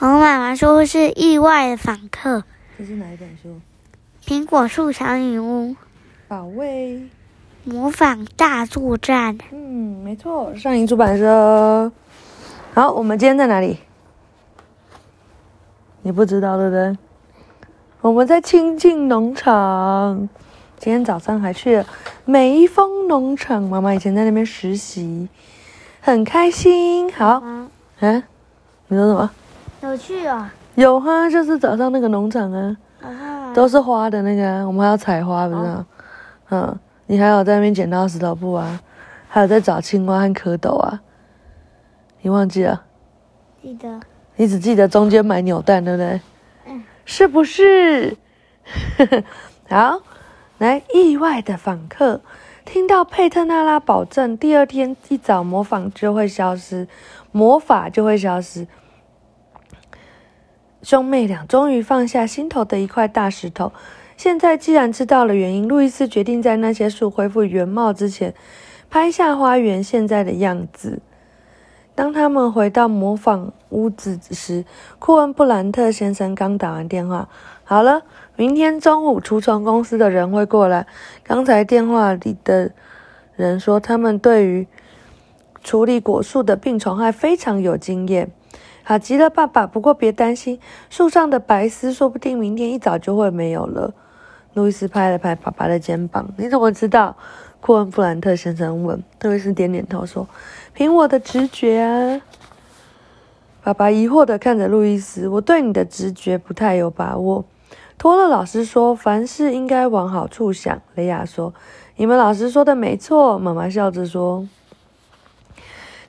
我妈妈说是意外的访客，这是哪一本书？苹果树小女巫保卫。模仿大作战。嗯，没错，上影出版社。好，我们今天在哪里？你不知道对不对？我们在清境农场。今天早上还去了梅峰农场，妈妈以前在那边实习，很开心。好，嗯，你说什么？有趣哦。有啊，就是早上那个农场啊，都是花的那个，我们还要采花，不是吗？嗯。你还有在那边捡到石头布啊？还有在找青蛙和蝌蚪啊？你忘记了？记得。你只记得中间买扭蛋，对不对？嗯。是不是？好，来，意外的访客，听到佩特纳拉保证第二天一早模仿就会消失，魔法就会消失。兄妹俩终于放下心头的一块大石头。现在既然知道了原因，路易斯决定在那些树恢复原貌之前，拍下花园现在的样子。当他们回到模仿屋子时，库恩布兰特先生刚打完电话：“好了，明天中午除虫公司的人会过来。刚才电话里的人说，他们对于处理果树的病虫害非常有经验。好极了，爸爸。不过别担心，树上的白丝说不定明天一早就会没有了。”路易斯拍了拍爸爸的肩膀。“你怎么知道？”库恩·布兰特先生问。路易斯点点头说：“凭我的直觉啊。”爸爸疑惑地看着路易斯：“我对你的直觉不太有把握。”托勒老师说：“凡事应该往好处想。”雷亚说：“你们老师说的没错。”妈妈笑着说。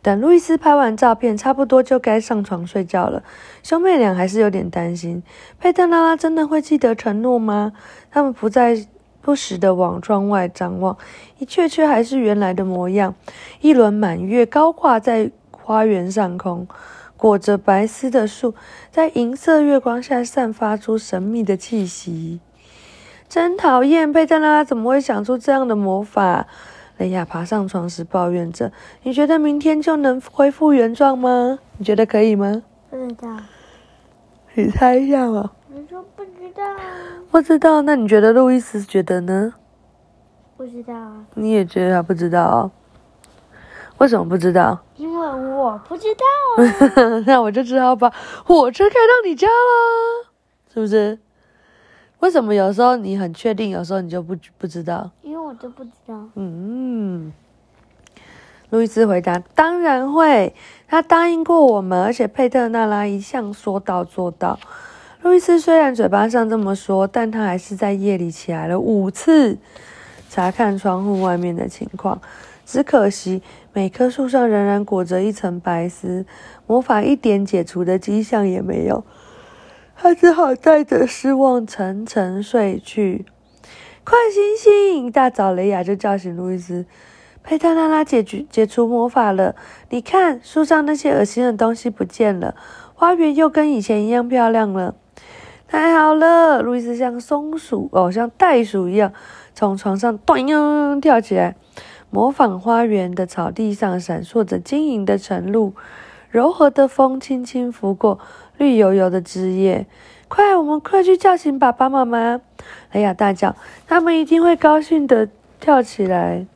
等路易斯拍完照片，差不多就该上床睡觉了。兄妹俩还是有点担心，佩特拉拉真的会记得承诺吗？他们不再不时地往窗外张望，一切却还是原来的模样。一轮满月高挂在花园上空，裹着白丝的树在银色月光下散发出神秘的气息。真讨厌，佩特拉拉怎么会想出这样的魔法？雷亚爬上床时抱怨着：“你觉得明天就能恢复原状吗？你觉得可以吗？”“不知道。”“你猜一下嘛。”“你说不知道。”“不知道。”“那你觉得路易斯觉得呢？”“不知道啊。”“你也觉得他不知道？为什么不知道？”“因为我不知道啊。”“那我就只好把火车开到你家了，是不是？”“为什么有时候你很确定，有时候你就不不知道？”我都不知道。嗯，路易斯回答：“当然会，他答应过我们，而且佩特纳拉一向说到做到。”路易斯虽然嘴巴上这么说，但他还是在夜里起来了五次，查看窗户外面的情况。只可惜，每棵树上仍然裹着一层白丝，魔法一点解除的迹象也没有。他只好带着失望沉沉睡去。快醒醒！一大早，雷亚就叫醒路易斯。佩特拉拉解决解除魔法了，你看，树上那些恶心的东西不见了，花园又跟以前一样漂亮了。太好了！路易斯像松鼠哦，像袋鼠一样从床上咚咚跳起来，模仿花园的草地上闪烁着晶莹的晨露，柔和的风轻轻拂过绿油油的枝叶。快，我们快去叫醒爸爸妈妈！雷亚大叫，他们一定会高兴的跳起来。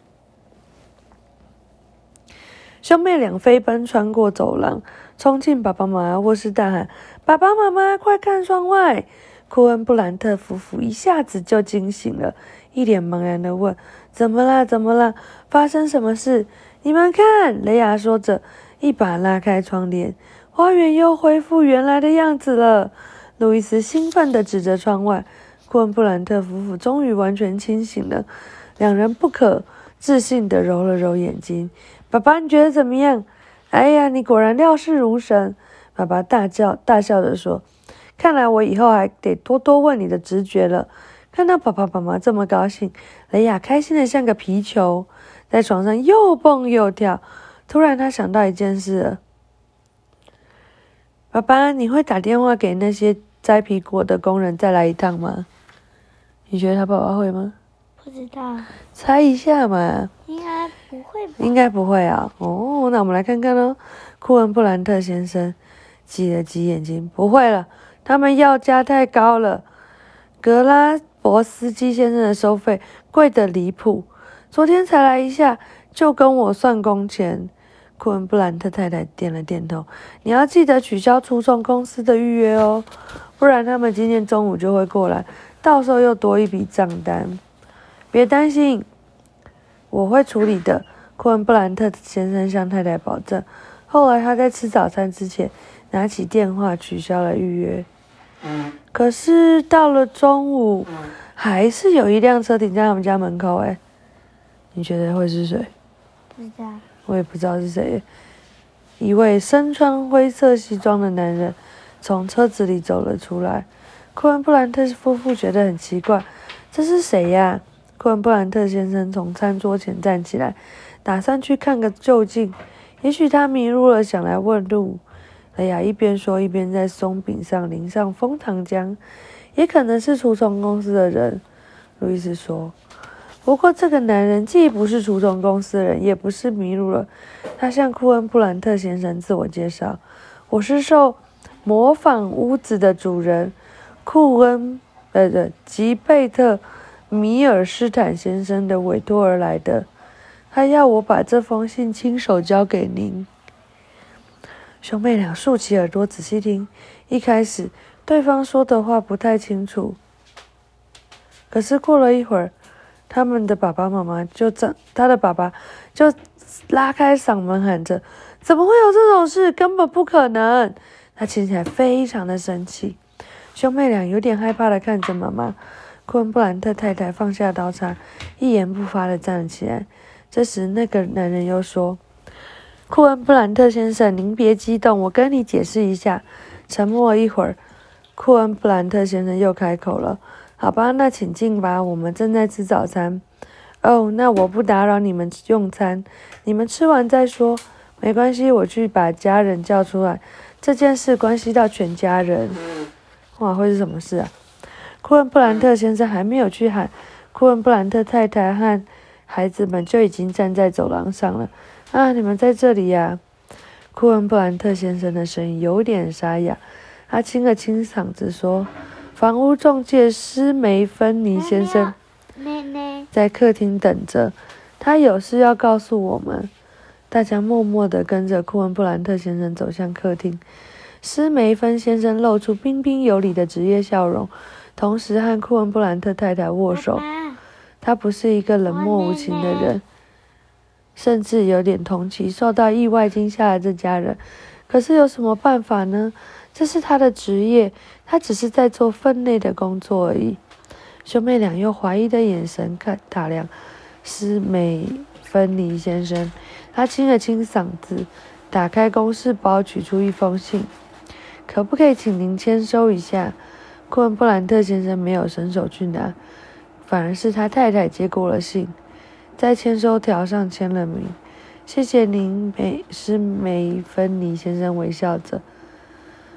兄妹俩飞奔穿过走廊，冲进爸爸妈妈卧室，大喊：“爸爸妈妈，快看窗外！”库恩·布兰特夫妇一下子就惊醒了，一脸茫然的问：“怎么了？怎么了？发生什么事？”你们看，雷亚说着，一把拉开窗帘，花园又恢复原来的样子了。路易斯兴奋地指着窗外，库恩·布兰特夫妇终于完全清醒了。两人不可置信地揉了揉眼睛。“爸爸，你觉得怎么样？”“哎呀，你果然料事如神！”爸爸大叫大笑着说。“看来我以后还得多多问你的直觉了。”看到爸爸妈妈这么高兴，雷亚开心的像个皮球，在床上又蹦又跳。突然，他想到一件事。爸爸，你会打电话给那些摘皮果的工人再来一趟吗？你觉得他爸爸会吗？不知道，猜一下嘛。应该不会吧？应该不会啊。哦，那我们来看看喽。库恩·布兰特先生挤了挤眼睛，不会了，他们要价太高了。格拉博斯基先生的收费贵得离谱，昨天才来一下就跟我算工钱。库恩布兰特太太点了点头。你要记得取消出送公司的预约哦，不然他们今天中午就会过来，到时候又多一笔账单。别担心，我会处理的。库恩布兰特先生向太太保证。后来他在吃早餐之前拿起电话取消了预约。可是到了中午，还是有一辆车停在他们家门口。哎，你觉得会是谁？不知道。我也不知道是谁。一位身穿灰色西装的男人从车子里走了出来。库恩布兰特夫妇觉得很奇怪，这是谁呀？库恩布兰特先生从餐桌前站起来，打算去看个究竟。也许他迷路了，想来问路。雷亚一边说，一边在松饼上淋上枫糖浆。也可能是除虫公司的人，路易斯说。不过，这个男人既不是除虫公司的人，也不是迷路了。他向库恩布兰特先生自我介绍：“我是受模仿屋子的主人库恩，呃，对，吉贝特米尔斯坦先生的委托而来的。他要我把这封信亲手交给您。”兄妹俩竖起耳朵仔细听。一开始，对方说的话不太清楚，可是过了一会儿。他们的爸爸妈妈就这，他的爸爸就拉开嗓门喊着：“怎么会有这种事？根本不可能！”他听起来非常的生气。兄妹俩有点害怕的看着妈妈。库恩布兰特太太放下刀叉，一言不发的站了起来。这时，那个男人又说：“库恩布兰特先生，您别激动，我跟你解释一下。”沉默一会儿，库恩布兰特先生又开口了。好吧，那请进吧。我们正在吃早餐。哦，那我不打扰你们用餐，你们吃完再说。没关系，我去把家人叫出来。这件事关系到全家人。哇，会是什么事啊？库恩布兰特先生还没有去喊，库恩布兰特太太和孩子们就已经站在走廊上了。啊，你们在这里呀？库恩布兰特先生的声音有点沙哑，他清了清嗓子说。房屋中介施梅芬尼先生在客厅等着，他有事要告诉我们。大家默默地跟着库恩布兰特先生走向客厅。施梅芬先生露出彬彬有礼的职业笑容，同时和库恩布兰特太太握手。他不是一个冷漠无情的人，甚至有点同情受到意外惊吓的这家人。可是有什么办法呢？这是他的职业，他只是在做分内的工作而已。兄妹俩用怀疑的眼神看打量斯美芬尼先生，他清了清嗓子，打开公事包，取出一封信。可不可以请您签收一下？库恩布兰特先生没有伸手去拿，反而是他太太接过了信，在签收条上签了名。谢谢您，美斯梅芬尼先生微笑着。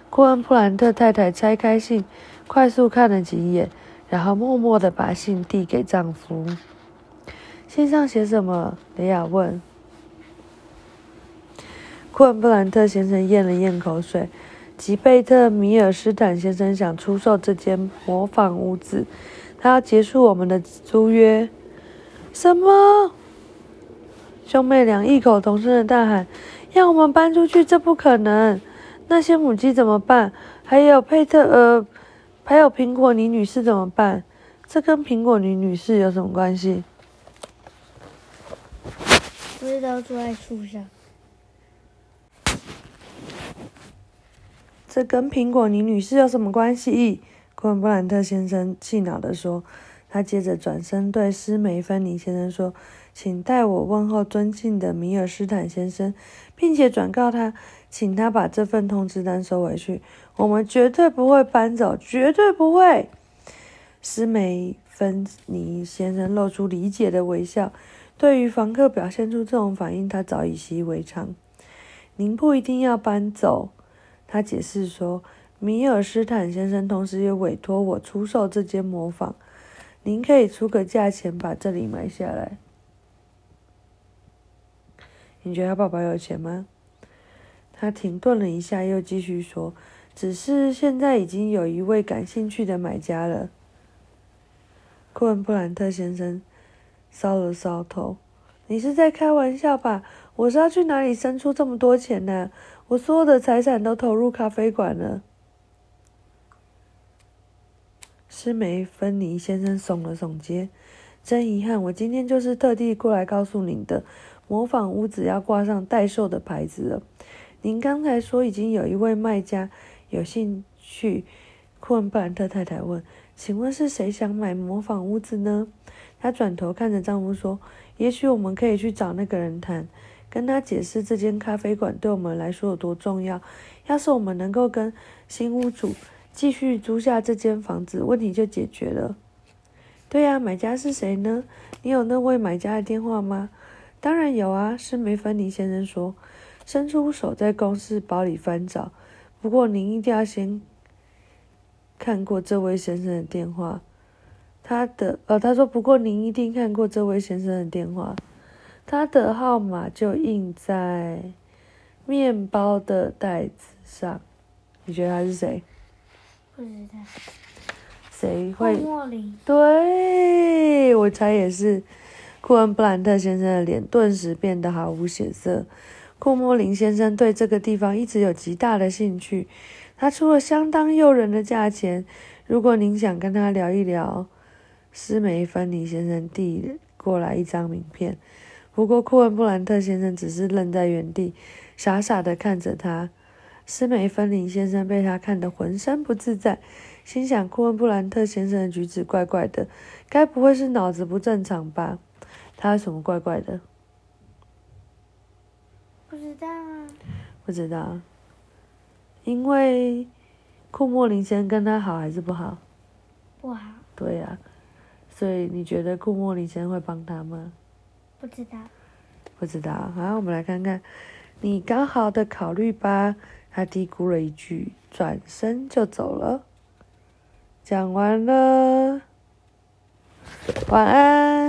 库恩布兰特太太拆开信，快速看了几眼，然后默默地把信递给丈夫。信上写什么？雷亚问。库恩布兰特先生咽了咽口水。吉贝特米尔斯坦先生想出售这间模仿屋子，他要结束我们的租约。什么？兄妹俩异口同声的大喊：“要我们搬出去？这不可能！”那些母鸡怎么办？还有佩特呃，还有苹果尼女士怎么办？这跟苹果尼女士有什么关系？不知道住在树上？这跟苹果尼女士有什么关系？库恩布兰特先生气恼地说。他接着转身对斯梅芬尼先生说：“请代我问候尊敬的米尔斯坦先生，并且转告他。”请他把这份通知单收回去。我们绝对不会搬走，绝对不会。斯梅芬尼先生露出理解的微笑。对于房客表现出这种反应，他早已习以为常。您不一定要搬走，他解释说。米尔斯坦先生同时也委托我出售这间模仿。您可以出个价钱把这里买下来。你觉得他爸爸有钱吗？他停顿了一下，又继续说：“只是现在已经有一位感兴趣的买家了。”库恩布兰特先生搔了搔头：“你是在开玩笑吧？我是要去哪里生出这么多钱呢？我所有的财产都投入咖啡馆了。”施梅芬尼先生耸了耸肩：“真遗憾，我今天就是特地过来告诉您的，模仿屋子要挂上代售的牌子了。”您刚才说已经有一位卖家有兴趣，库恩布兰特太太问：“请问是谁想买模仿屋子呢？”她转头看着丈夫说：“也许我们可以去找那个人谈，跟他解释这间咖啡馆对我们来说有多重要。要是我们能够跟新屋主继续租下这间房子，问题就解决了。”“对呀，买家是谁呢？你有那位买家的电话吗？”“当然有啊。”是梅芬尼先生说。伸出手在公事包里翻找，不过您一定要先看过这位先生的电话。他的呃，他说，不过您一定看过这位先生的电话，他的号码就印在面包的袋子上。你觉得他是谁？不知道。谁会？莫林。对，我猜也是。库恩布兰特先生的脸顿时变得毫无血色。库莫林先生对这个地方一直有极大的兴趣，他出了相当诱人的价钱。如果您想跟他聊一聊，斯梅芬尼先生递过来一张名片。不过库恩布兰特先生只是愣在原地，傻傻的看着他。斯梅芬尼先生被他看得浑身不自在，心想：库恩布兰特先生的举止怪怪的，该不会是脑子不正常吧？他有什么怪怪的？不知道啊，不知道，因为库莫林先生跟他好还是不好？不好。对呀，所以你觉得顾莫里先生会帮他吗？不知道。不知道。好，我们来看看，你刚好的考虑吧。他嘀咕了一句，转身就走了。讲完了，晚安。